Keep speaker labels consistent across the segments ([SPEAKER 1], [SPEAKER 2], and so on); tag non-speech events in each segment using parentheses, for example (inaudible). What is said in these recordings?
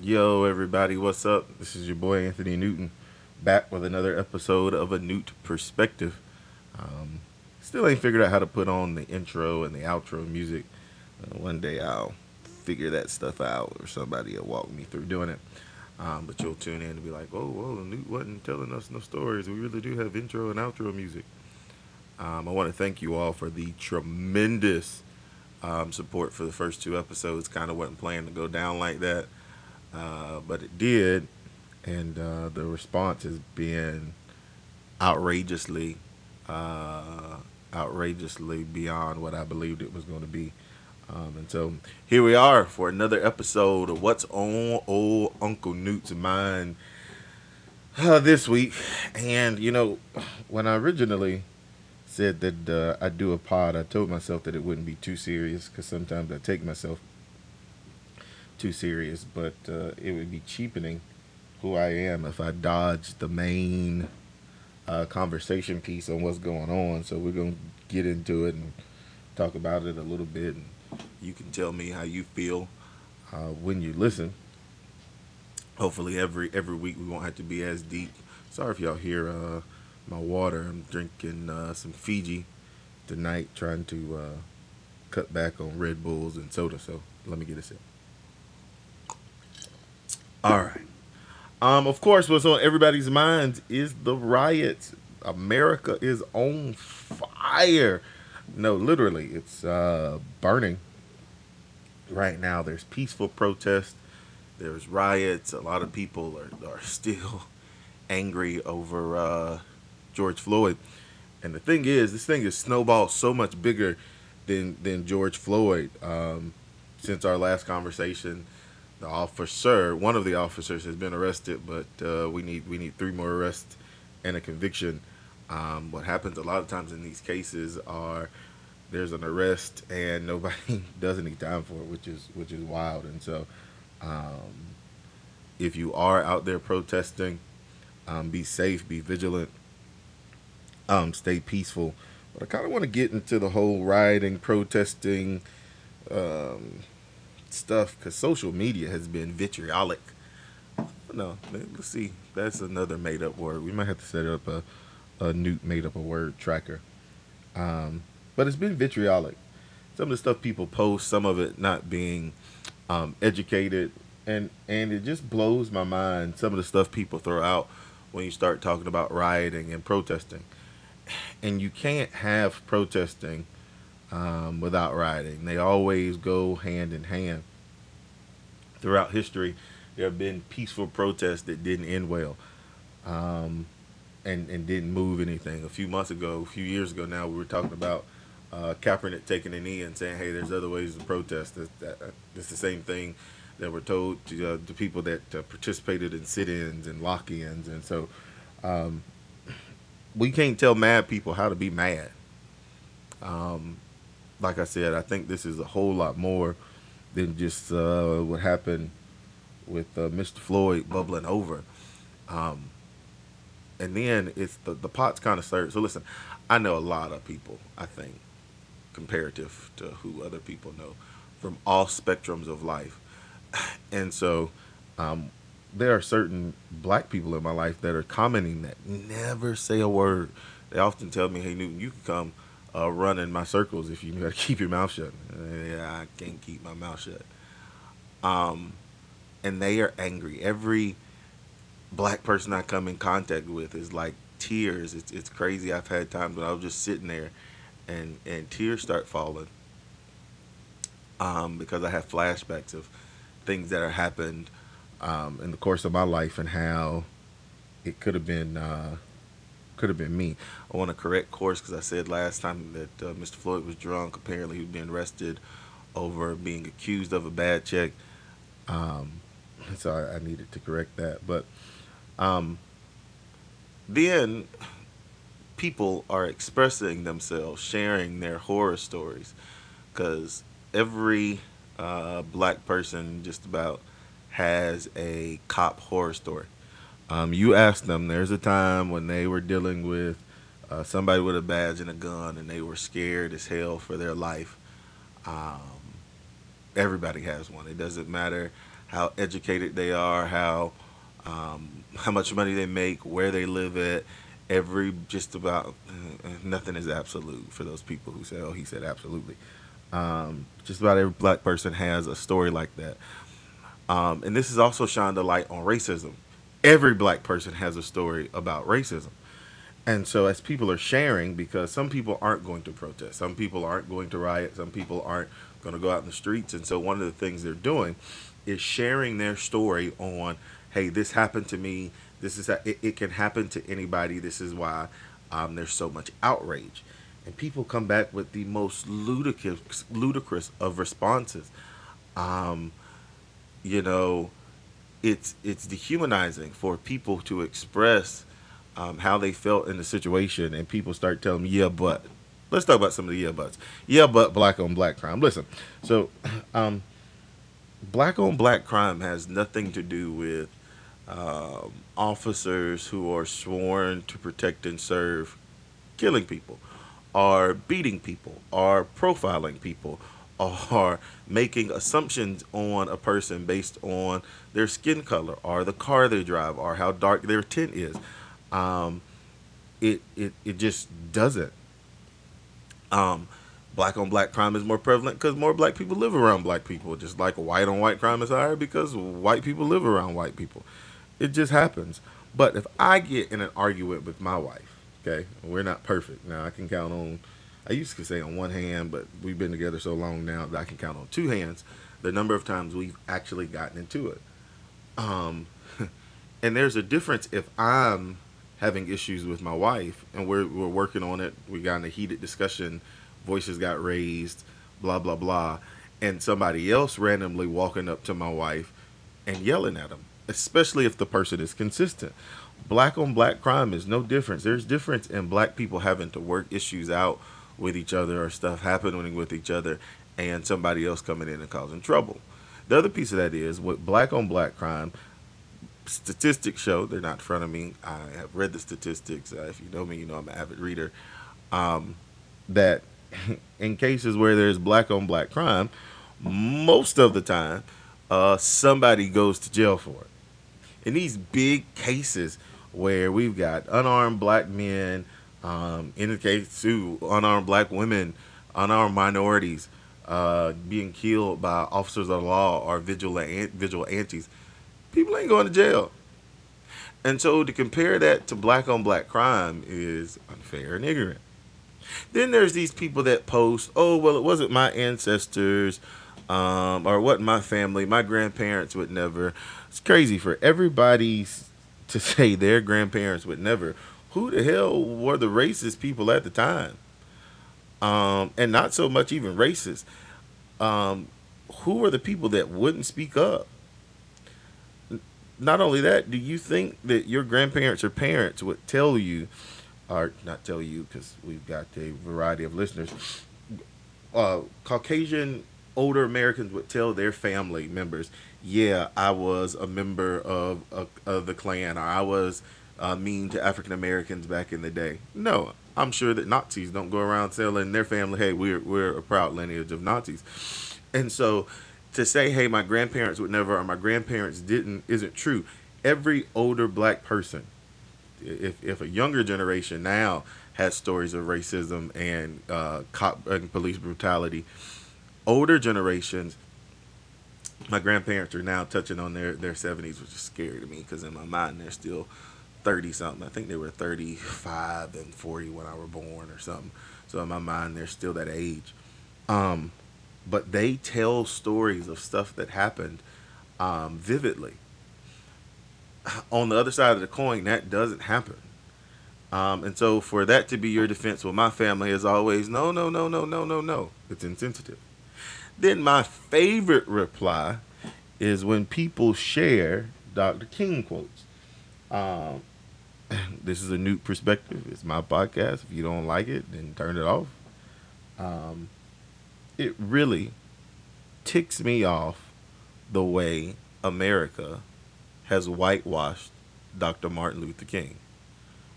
[SPEAKER 1] Yo, everybody, what's up? This is your boy Anthony Newton, back with another episode of A Newt Perspective. Um, still ain't figured out how to put on the intro and the outro music. Uh, one day I'll figure that stuff out, or somebody will walk me through doing it. Um, but you'll tune in and be like, oh, whoa, Newt wasn't telling us no stories. We really do have intro and outro music. Um, I want to thank you all for the tremendous um, support for the first two episodes. Kind of wasn't planning to go down like that. Uh, but it did, and uh, the response has been outrageously, uh, outrageously beyond what I believed it was going to be. Um, and so here we are for another episode of What's on Old Uncle Newt's Mind uh, this week. And, you know, when I originally said that uh, I'd do a pod, I told myself that it wouldn't be too serious because sometimes I take myself too serious, but uh, it would be cheapening who I am if I dodged the main uh, conversation piece on what's going on. So we're gonna get into it and talk about it a little bit, and you can tell me how you feel uh, when you listen. Hopefully, every every week we won't have to be as deep. Sorry if y'all hear uh, my water. I'm drinking uh, some Fiji tonight, trying to uh, cut back on Red Bulls and soda. So let me get a sip. All right. Um, of course, what's on everybody's minds is the riots. America is on fire. No, literally, it's uh, burning right now. There's peaceful protest. There's riots. A lot of people are, are still (laughs) angry over uh, George Floyd. And the thing is, this thing is snowballed so much bigger than than George Floyd. Um, since our last conversation, the officer, one of the officers, has been arrested, but uh, we need we need three more arrests and a conviction. Um, what happens a lot of times in these cases are there's an arrest and (laughs) nobody does any time for it, which is which is wild. And so, um, if you are out there protesting, um, be safe, be vigilant, um, stay peaceful. But I kind of want to get into the whole rioting, protesting. Stuff because social media has been vitriolic. No, let's see. That's another made up word. We might have to set up a, a new made up a word tracker. Um, but it's been vitriolic. Some of the stuff people post, some of it not being um, educated, and and it just blows my mind. Some of the stuff people throw out when you start talking about rioting and protesting, and you can't have protesting um, without rioting. They always go hand in hand. Throughout history, there have been peaceful protests that didn't end well, um, and and didn't move anything. A few months ago, a few years ago now, we were talking about uh, Kaepernick taking a knee and saying, "Hey, there's other ways to protest." That, that, it's the same thing that were told to uh, the people that uh, participated in sit-ins and lock-ins, and so um, we can't tell mad people how to be mad. Um, like I said, I think this is a whole lot more than just uh, what happened with uh, Mr. Floyd bubbling over. Um, and then it's the, the pot's kind of stirred. So listen, I know a lot of people, I think, comparative to who other people know, from all spectrums of life. (sighs) And so um, there are certain black people in my life that are commenting that never say a word. They often tell me, hey, Newton, you can come uh, run in my circles if you how (laughs) to keep your mouth shut. Yeah, I can't keep my mouth shut. Um, and they are angry. Every black person I come in contact with is like tears. It's it's crazy. I've had times when I was just sitting there, and and tears start falling. Um, because I have flashbacks of things that have happened um, in the course of my life and how it could have been. Uh, could have been me. I want to correct course because I said last time that uh, Mr. Floyd was drunk. Apparently, he was being arrested over being accused of a bad check. Um, so I, I, needed to correct that. But um, then people are expressing themselves, sharing their horror stories, because every uh, black person just about has a cop horror story. Um, you ask them. There's a time when they were dealing with uh, somebody with a badge and a gun, and they were scared as hell for their life. Um, everybody has one. It doesn't matter how educated they are, how um, (laughs) how much money they make, where they live at. Every just about uh, nothing is absolute for those people who say, "Oh, he said absolutely." Um, just about every black person has a story like that, um, and this is also shined a light on racism. Every black person has a story about racism. And so, as people are sharing, because some people aren't going to protest, some people aren't going to riot, some people aren't going to go out in the streets. And so, one of the things they're doing is sharing their story on, hey, this happened to me. This is it, it can happen to anybody. This is why um, there's so much outrage, and people come back with the most ludicrous, ludicrous of responses. Um, you know, it's it's dehumanizing for people to express um, how they felt in the situation, and people start telling me, "Yeah, but." Let's talk about some of the yeah buts. Yeah, but black on black crime. Listen, so (clears throat) um, black on black crime has nothing to do with um, officers who are sworn to protect and serve killing people, are beating people, are profiling people, or making assumptions on a person based on their skin color, or the car they drive, or how dark their tint is um, it, it it just doesn't. Um, black on black crime is more prevalent because more black people live around black people. Just like white on white crime is higher because white people live around white people. It just happens. But if I get in an argument with my wife, okay, we're not perfect. Now I can count on. I used to say on one hand, but we've been together so long now that I can count on two hands the number of times we've actually gotten into it. Um, (laughs) and there's a difference if I'm having issues with my wife, and we're we're working on it. We got in a heated discussion, voices got raised, blah blah blah, and somebody else randomly walking up to my wife and yelling at them, especially if the person is consistent. Black on black crime is no difference. There's difference in black people having to work issues out with each other or stuff happening with each other and somebody else coming in and causing trouble. The other piece of that is with black on black crime, statistics show they're not in front of me. I have read the statistics. Uh, if you know me, you know I'm an avid reader. Um, that (laughs) in cases where there's black on black crime, most of the time, uh, somebody goes to jail for it. In these big cases where we've got unarmed black men, um, in the case too, unarmed black women, unarmed minorities uh, being killed by officers of the law or vigilant vigilantes people ain't going to jail. And so to compare that to black on black crime is unfair and ignorant. Then there's these people that post, oh, well, it wasn't my ancestors um, or what my family, my grandparents would never. It's crazy for everybody to (laughs) say their grandparents would never. Who the hell were the racist people at the time? Um, and not so much even racist. Um, who were the people that wouldn't speak up? not only that, do you think that your grandparents or parents would tell you, or not tell you, because we've got a variety of listeners, uh, Caucasian older Americans would tell their family members, yeah, I was a member of, of, of the Klan, or I was uh, mean to African Americans back in the day. No, I'm sure that Nazis don't go around telling their family, hey, we're, we're a proud lineage of Nazis. And so to say, hey, my grandparents would never or my grandparents didn't isn't true. Every older black person, if, if a younger generation now has stories of racism and uh, cop and police brutality, older generations, my grandparents are now touching on their, their 70s, which is scary to me because in my mind they're still 30 something. I think they were 35 and 40 when I were born or something. So in my mind, they're still that age. Um, but they tell stories of stuff that happened um, vividly. On the other side of the coin, that doesn't happen. Um, and so for that to be your defense, well, my family is always no, no, no, no, no, no, no. It's insensitive. Then my favorite reply is when people share Dr. King quotes. Um, (laughs) this is a new perspective. It's my podcast. If you don't like it, then turn it off. Um, it really ticks me off the way America has whitewashed Dr. Martin Luther King,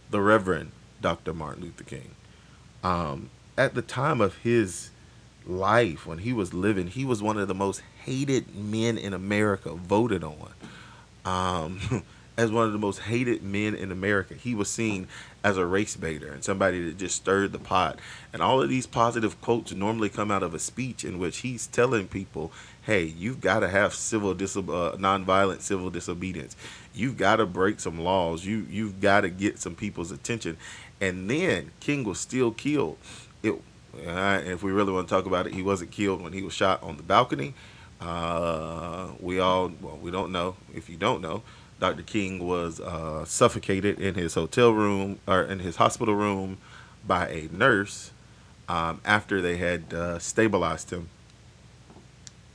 [SPEAKER 1] the Reverend Dr. Martin Luther King. Um, at the time of his life, when he was living, he was one of the most hated men in America, voted on. Um, (laughs) as one of the most hated men in America. He was seen as a race baiter and somebody that just stirred the pot. And all of these positive quotes normally come out of a speech in which he's telling people, "Hey, you've got to have civil diso- uh, nonviolent civil disobedience. You've got to break some laws. You you've got to get some people's attention." And then King was still killed. It, uh, if we really want to talk about it, he wasn't killed when he was shot on the balcony. Uh, we all, well, we don't know. If you don't know, Dr. King was uh, suffocated in his hotel room or in his hospital room by a nurse um, after they had uh, stabilized him.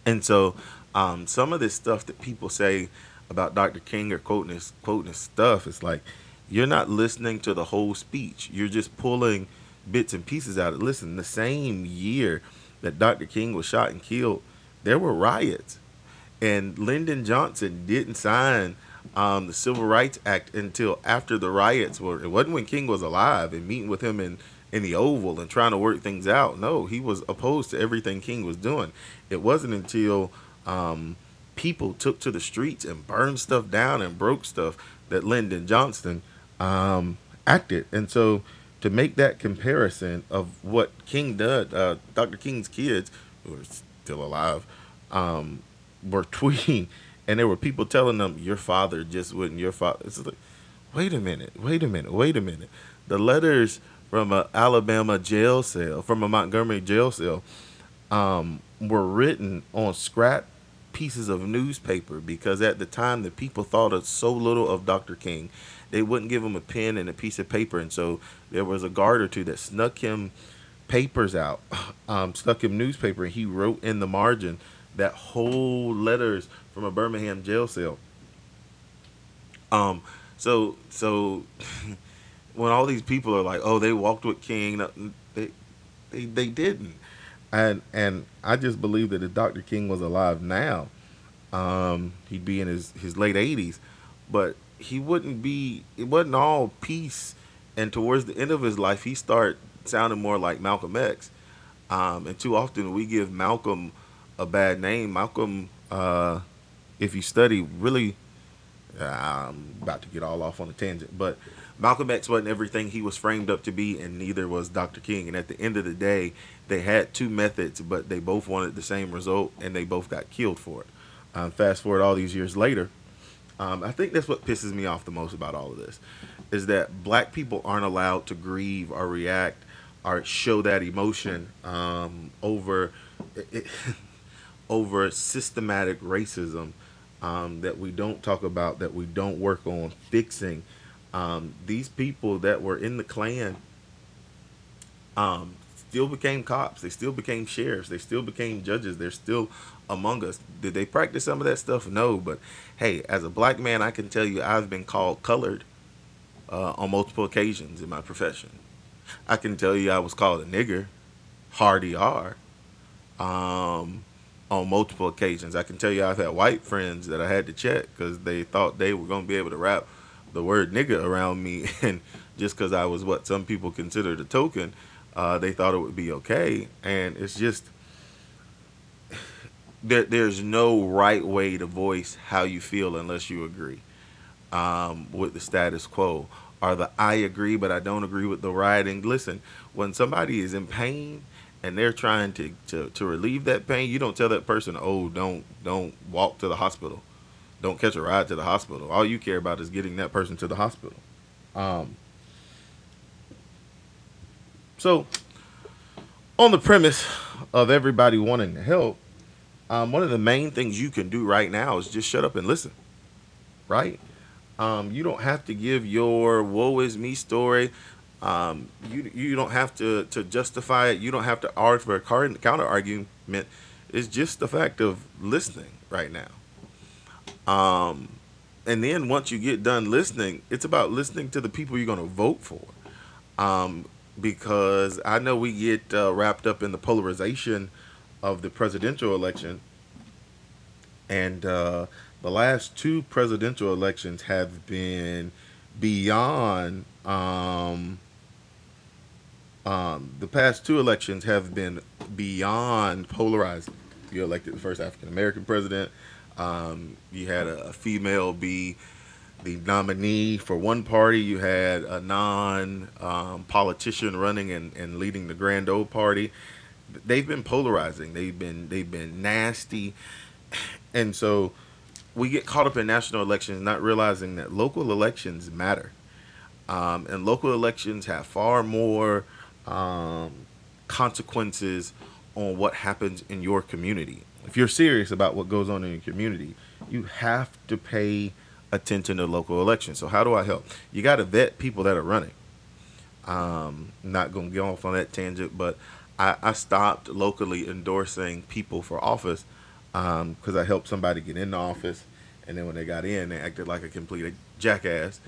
[SPEAKER 1] And so, um, some of this stuff that people say about Dr. King or quoting his quoting his stuff, it's like you're not listening to the whole speech. You're just pulling bits and pieces out of it. Listen, the same year that Dr. King was shot and killed, there were riots, and Lyndon Johnson didn't sign um, the Civil Rights Act until after the riots were. It wasn't when King was alive and meeting with him in in the Oval and trying to work things out. No, he was opposed to everything King was doing. It wasn't until um, people took to the streets and burned stuff down and broke stuff that Lyndon Johnson um, acted. And so to make that comparison of what King did, uh, Dr. King's kids, who are still alive, um, were (laughs) tweeting and there were people telling them your father just wouldn't your father it's like wait a minute wait a minute wait a minute. The letters from a alabama jail cell from a montgomery jail cell um, were written on scrap pieces of newspaper because at the time the people thought of so little of dr king they wouldn't give him a pen and a piece of paper. And so there was a guard or two that snuck him papers out (sighs) um, snuck him newspaper and he wrote in the margin that whole letters from a Birmingham jail cell. Um, so so (laughs) when all these people are like, oh, they walked with King, they they they didn't, and and I just believe that if Dr. King was alive now, um, he'd be in his his late eighties, but he wouldn't be. It wasn't all peace, and towards the end of his life, he started sounding more like Malcolm X. Um, and too often we give Malcolm a bad name. Malcolm, uh, if you study, really, I'm about to get all off on a tangent, but Malcolm X wasn't everything he was framed up to be, and neither was Dr. King. And at the end of the day, they had two methods, but they both wanted the same result, and they both got killed for it. Um, fast forward all these years later, um, I think that's what pisses me off the most about all of this, is that black people aren't allowed to grieve or react or show that emotion um, over. It, (laughs) over systematic racism um, that we don't talk about, that we don't work on fixing. Um, these people that were in the Klan um, still became cops. They still became sheriffs. They still became judges. They're still among us. Did they practice some of that stuff? No. But hey, as a black man, I can tell you I've been called colored uh, on multiple occasions in my profession. I can tell you I was called a nigger, hardy R. Um, on multiple occasions. I can tell you I've had white friends that I had to check because they thought they were going to be able to wrap the word nigga around me. (laughs) And just because I was what some people considered a token, uh, they thought it would be okay. And it's just, (sighs) there, there's no right way to voice how you feel unless you agree um, with the status quo or the I agree, but I don't agree with the rioting. Listen, when somebody is in pain, and they're trying to, to, to relieve that pain, you don't tell that person, oh, don't don't walk to the hospital, don't catch a ride to the hospital. All you care about is getting that person to the hospital. Um, so, on the premise of everybody wanting to help, um, one of the main things you can do right now is just shut up and listen. Right? Um, you don't have to give your woe is me story. Um, you you don't have to to justify it. You don't have to argue for a counter argument. It's just the fact of listening right now. Um, and then once you get done listening, it's about listening to the people you're going to vote for. Um, because I know we get uh, wrapped up in the polarization of the presidential election, and uh, the last two presidential elections have been beyond um, Um, the past two elections have been beyond polarizing. You elected the first African American president. Um, you had a, a female be the nominee for one party. You had a non um, politician running and, and leading the Grand Old Party. They've been polarizing. They've been they've been nasty, and so we get caught up in national elections, not realizing that local elections matter, um, and local elections have far more um, consequences on what happens in your community. If you're serious about what goes on in your community, you have to pay attention to local elections. So how do I help? You got to vet people that are running. Um, not going to get off on that tangent, but I, I stopped locally endorsing people for office because um, I helped somebody get in the office, and then when they got in, they acted like a complete jackass,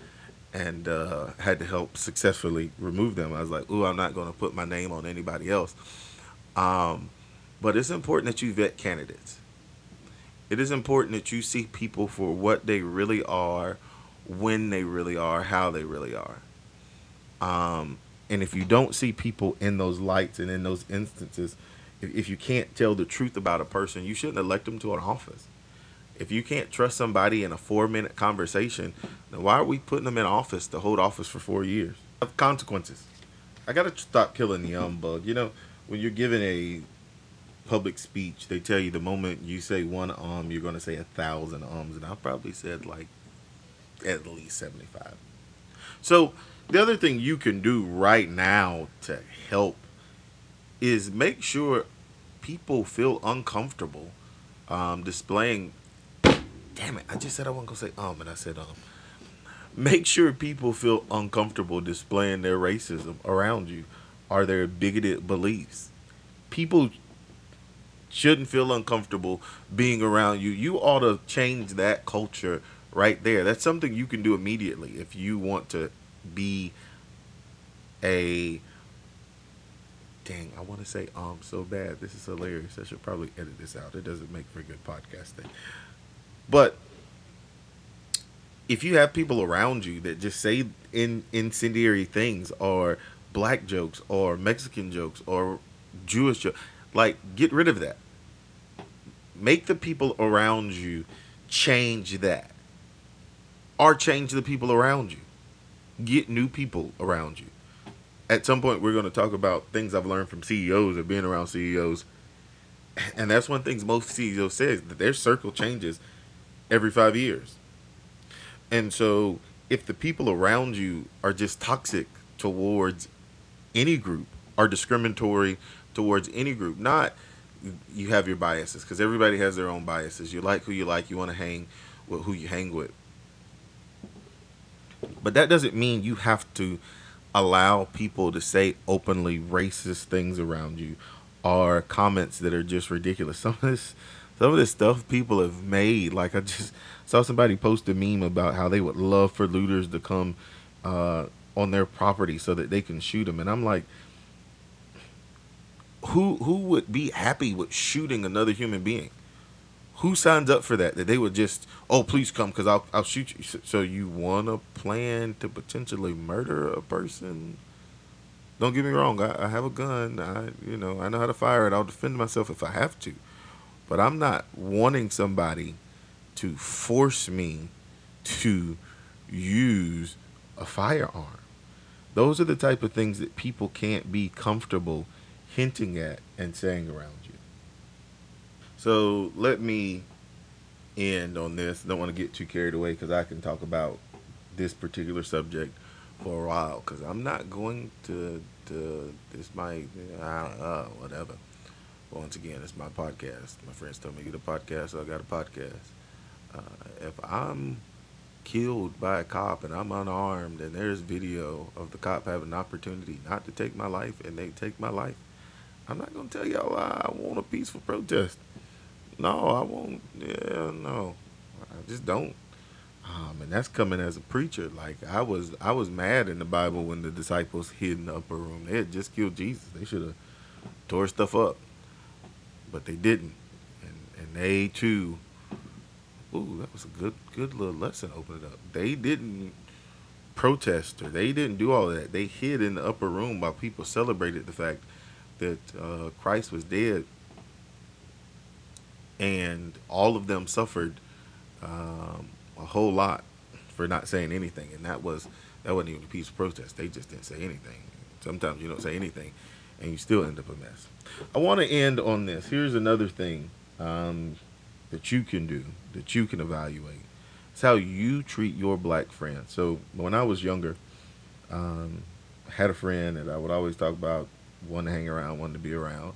[SPEAKER 1] and uh, had to help successfully remove them. I was like, "Ooh, I'm not going to put my name on anybody else." Um, but it's important that you vet candidates it is important that you see people for what they really are, when they really are, how they really are. Um, and if you don't see people in those lights and in those instances, if, if you can't tell the truth about a person, you shouldn't elect them to an office. If you can't trust somebody in a four minute conversation, then why are we putting them in office to hold office for four years? Of consequences. I gotta stop killing the um bug. You know, when you're giving a public speech, they tell you the moment you say one um, you're to say a thousand ums, and I probably said like at least 75. So the other thing you can do right now to help is make sure people feel uncomfortable um, displaying. Damn it! I just said I wasn't gonna say um, and I said um. Make sure people feel uncomfortable displaying their racism around you or their bigoted beliefs. People shouldn't feel uncomfortable being around you. You ought to change that culture right there. That's something you can do immediately if you want to be a dang, I want to say um so bad. This is hilarious. I should probably edit this out. It doesn't make for a good podcasting. But if you have people around you that just say in incendiary things or black jokes or Mexican jokes or Jewish jokes, like get rid of that. Make the people around you change that. Or change the people around you. Get new people around you. At some point we're going to talk about things i've learned from ceos or being around ceos and that's one thing most ceos says that their circle changes every five years and so if the people around you are just toxic towards any group are discriminatory towards any group not you have your biases because everybody has their own biases. You like who you like. You want to hang with who you hang with. But that doesn't mean you have to allow people to say openly racist things around you or comments that are just ridiculous. (laughs) Some of this some of this stuff people have made, like I just saw somebody post a meme about how they would love for looters to come uh, on their property so that they can shoot them, and I'm like, who who would be happy with shooting another human being? Who signs up for that? That they would just, oh, please come because I'll I'll shoot you. So you want to plan to potentially murder a person? Don't get me wrong. I, I have a gun. I you know I know how to fire it. I'll defend myself if I have to. But I'm not wanting somebody to force me to use a firearm. Those are the type of things that people can't be comfortable hinting at and saying around you. So let me end on this. Don't want to get too carried away because I can talk about this particular subject for a while because I'm not going to, to this might, know, whatever. Once again, it's my podcast. My friends told me get a podcast, so I got a podcast. Uh, if I'm killed by a cop and I'm unarmed and there's video of the cop having an opportunity not to take my life and they take my life, I'm not gonna tell y'all I want a peaceful protest. No, I won't. Yeah, no, I just don't. Um, and that's coming as a preacher. Like I was, I was mad in the Bible when the disciples hid in the upper room. They had just killed Jesus. They should have tore stuff up, but they didn't. And and they too. Ooh, that was a good, good little lesson. Open it up. They didn't protest or they didn't do all that. They hid in the upper room while people celebrated the fact that uh, Christ was dead, and all of them suffered um, a whole lot for not saying anything, and that was that wasn't even a peaceful protest. They just didn't say anything. Sometimes you don't say anything, and you still end up a mess. I want to end on this. Here's another thing um, that you can do, that you can evaluate. It's how you treat your black friends. So when I was younger, um, I had a friend that I would always talk about, wanted to hang around, wanted to be around.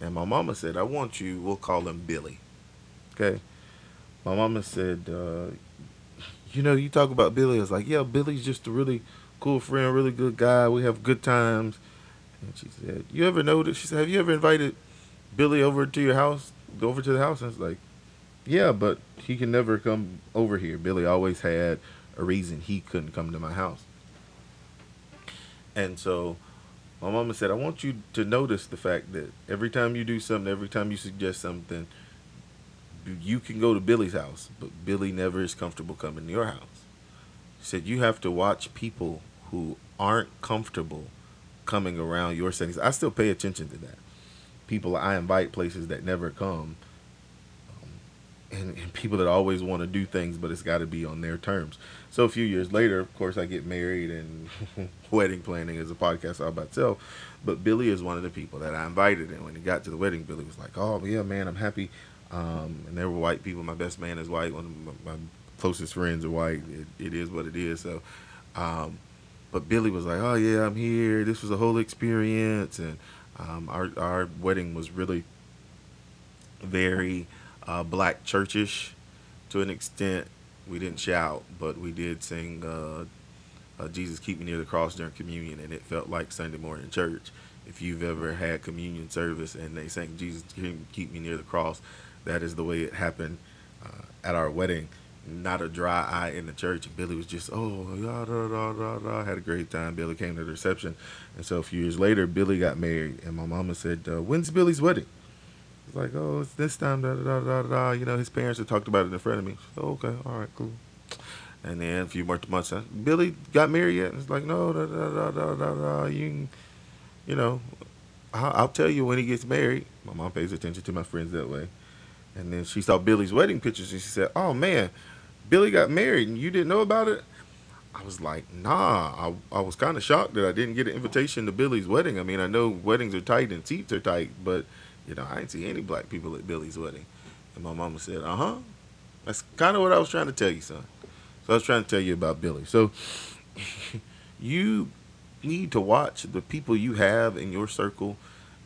[SPEAKER 1] And my mama said, I want you, we'll call him Billy. Okay. My mama said, uh, you know, you talk about Billy. I was like, yeah, Billy's just a really cool friend, really good guy. We have good times. And she said, you ever noticed? She said, have you ever invited Billy over to your house, go over to the house? And I was like, yeah, but he can never come over here. Billy always had a reason he couldn't come to my house. And so my mama said, I want you to notice the fact that every time you do something, every time you suggest something, you can go to Billy's house, but Billy never is comfortable coming to your house. She said you have to watch people who aren't comfortable coming around your settings. I still pay attention to that. People I invite places that never come, um, and, and people that always want to do things, but it's got to be on their terms. So a few years later, of course, I get married, and (laughs) wedding planning is a podcast all by itself. But Billy is one of the people that I invited, and when he got to the wedding, Billy was like, "Oh yeah, man, I'm happy um, and there were white people. My best man is white. One of my, closest friends are white. It, it is what it is. So, um, but Billy was like, "Oh yeah, I'm here. This was a whole experience." And um, our our wedding was really very uh, black churchish to an extent. We didn't shout, but we did sing uh, uh, "Jesus Keep Me Near the Cross" during communion, and it felt like Sunday morning church. If you've ever had communion service and they sang "Jesus Keep Me Near the Cross," that is the way it happened uh, at our wedding. Not a dry eye in the church. And Billy was just, oh, da, da, da, da. Had a great time. Billy came to the reception. And so a few years later, Billy got married. And my mama said, uh, when's Billy's wedding? It's like, oh, it's this time, da, da, da, da. You know, his parents had talked about it in front of me. Okay, all right, cool. And then a few more months, uh, Billy got married yet? It's like, no, da, da, da, da, da. You, you know, I'll tell you when he gets married. My mom pays attention to my friends that way. And then she saw Billy's wedding pictures and she said, "Oh man, Billy got married and you didn't know about it." I was like, "Nah." I I was kind of shocked that I didn't get an invitation to Billy's wedding. I mean, I know weddings are tight and seats are tight, but you know, I didn't see any black people at Billy's wedding. And my mama said, "Uh huh." That's kind of what I was trying to tell you, son. So I was trying to tell you about Billy. So (laughs) you need to watch the people you have in your circle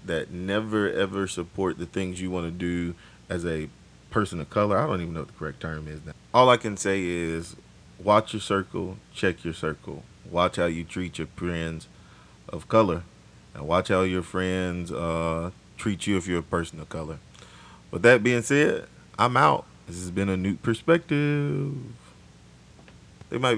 [SPEAKER 1] that never ever support the things you want to do as a person of color. I don't even know what the correct term is now. All I can say is watch your circle, check your circle. Watch how you treat your friends of color, and watch how your friends uh, treat you if you're a person of color. With that being said, I'm out. This has been a new perspective. They might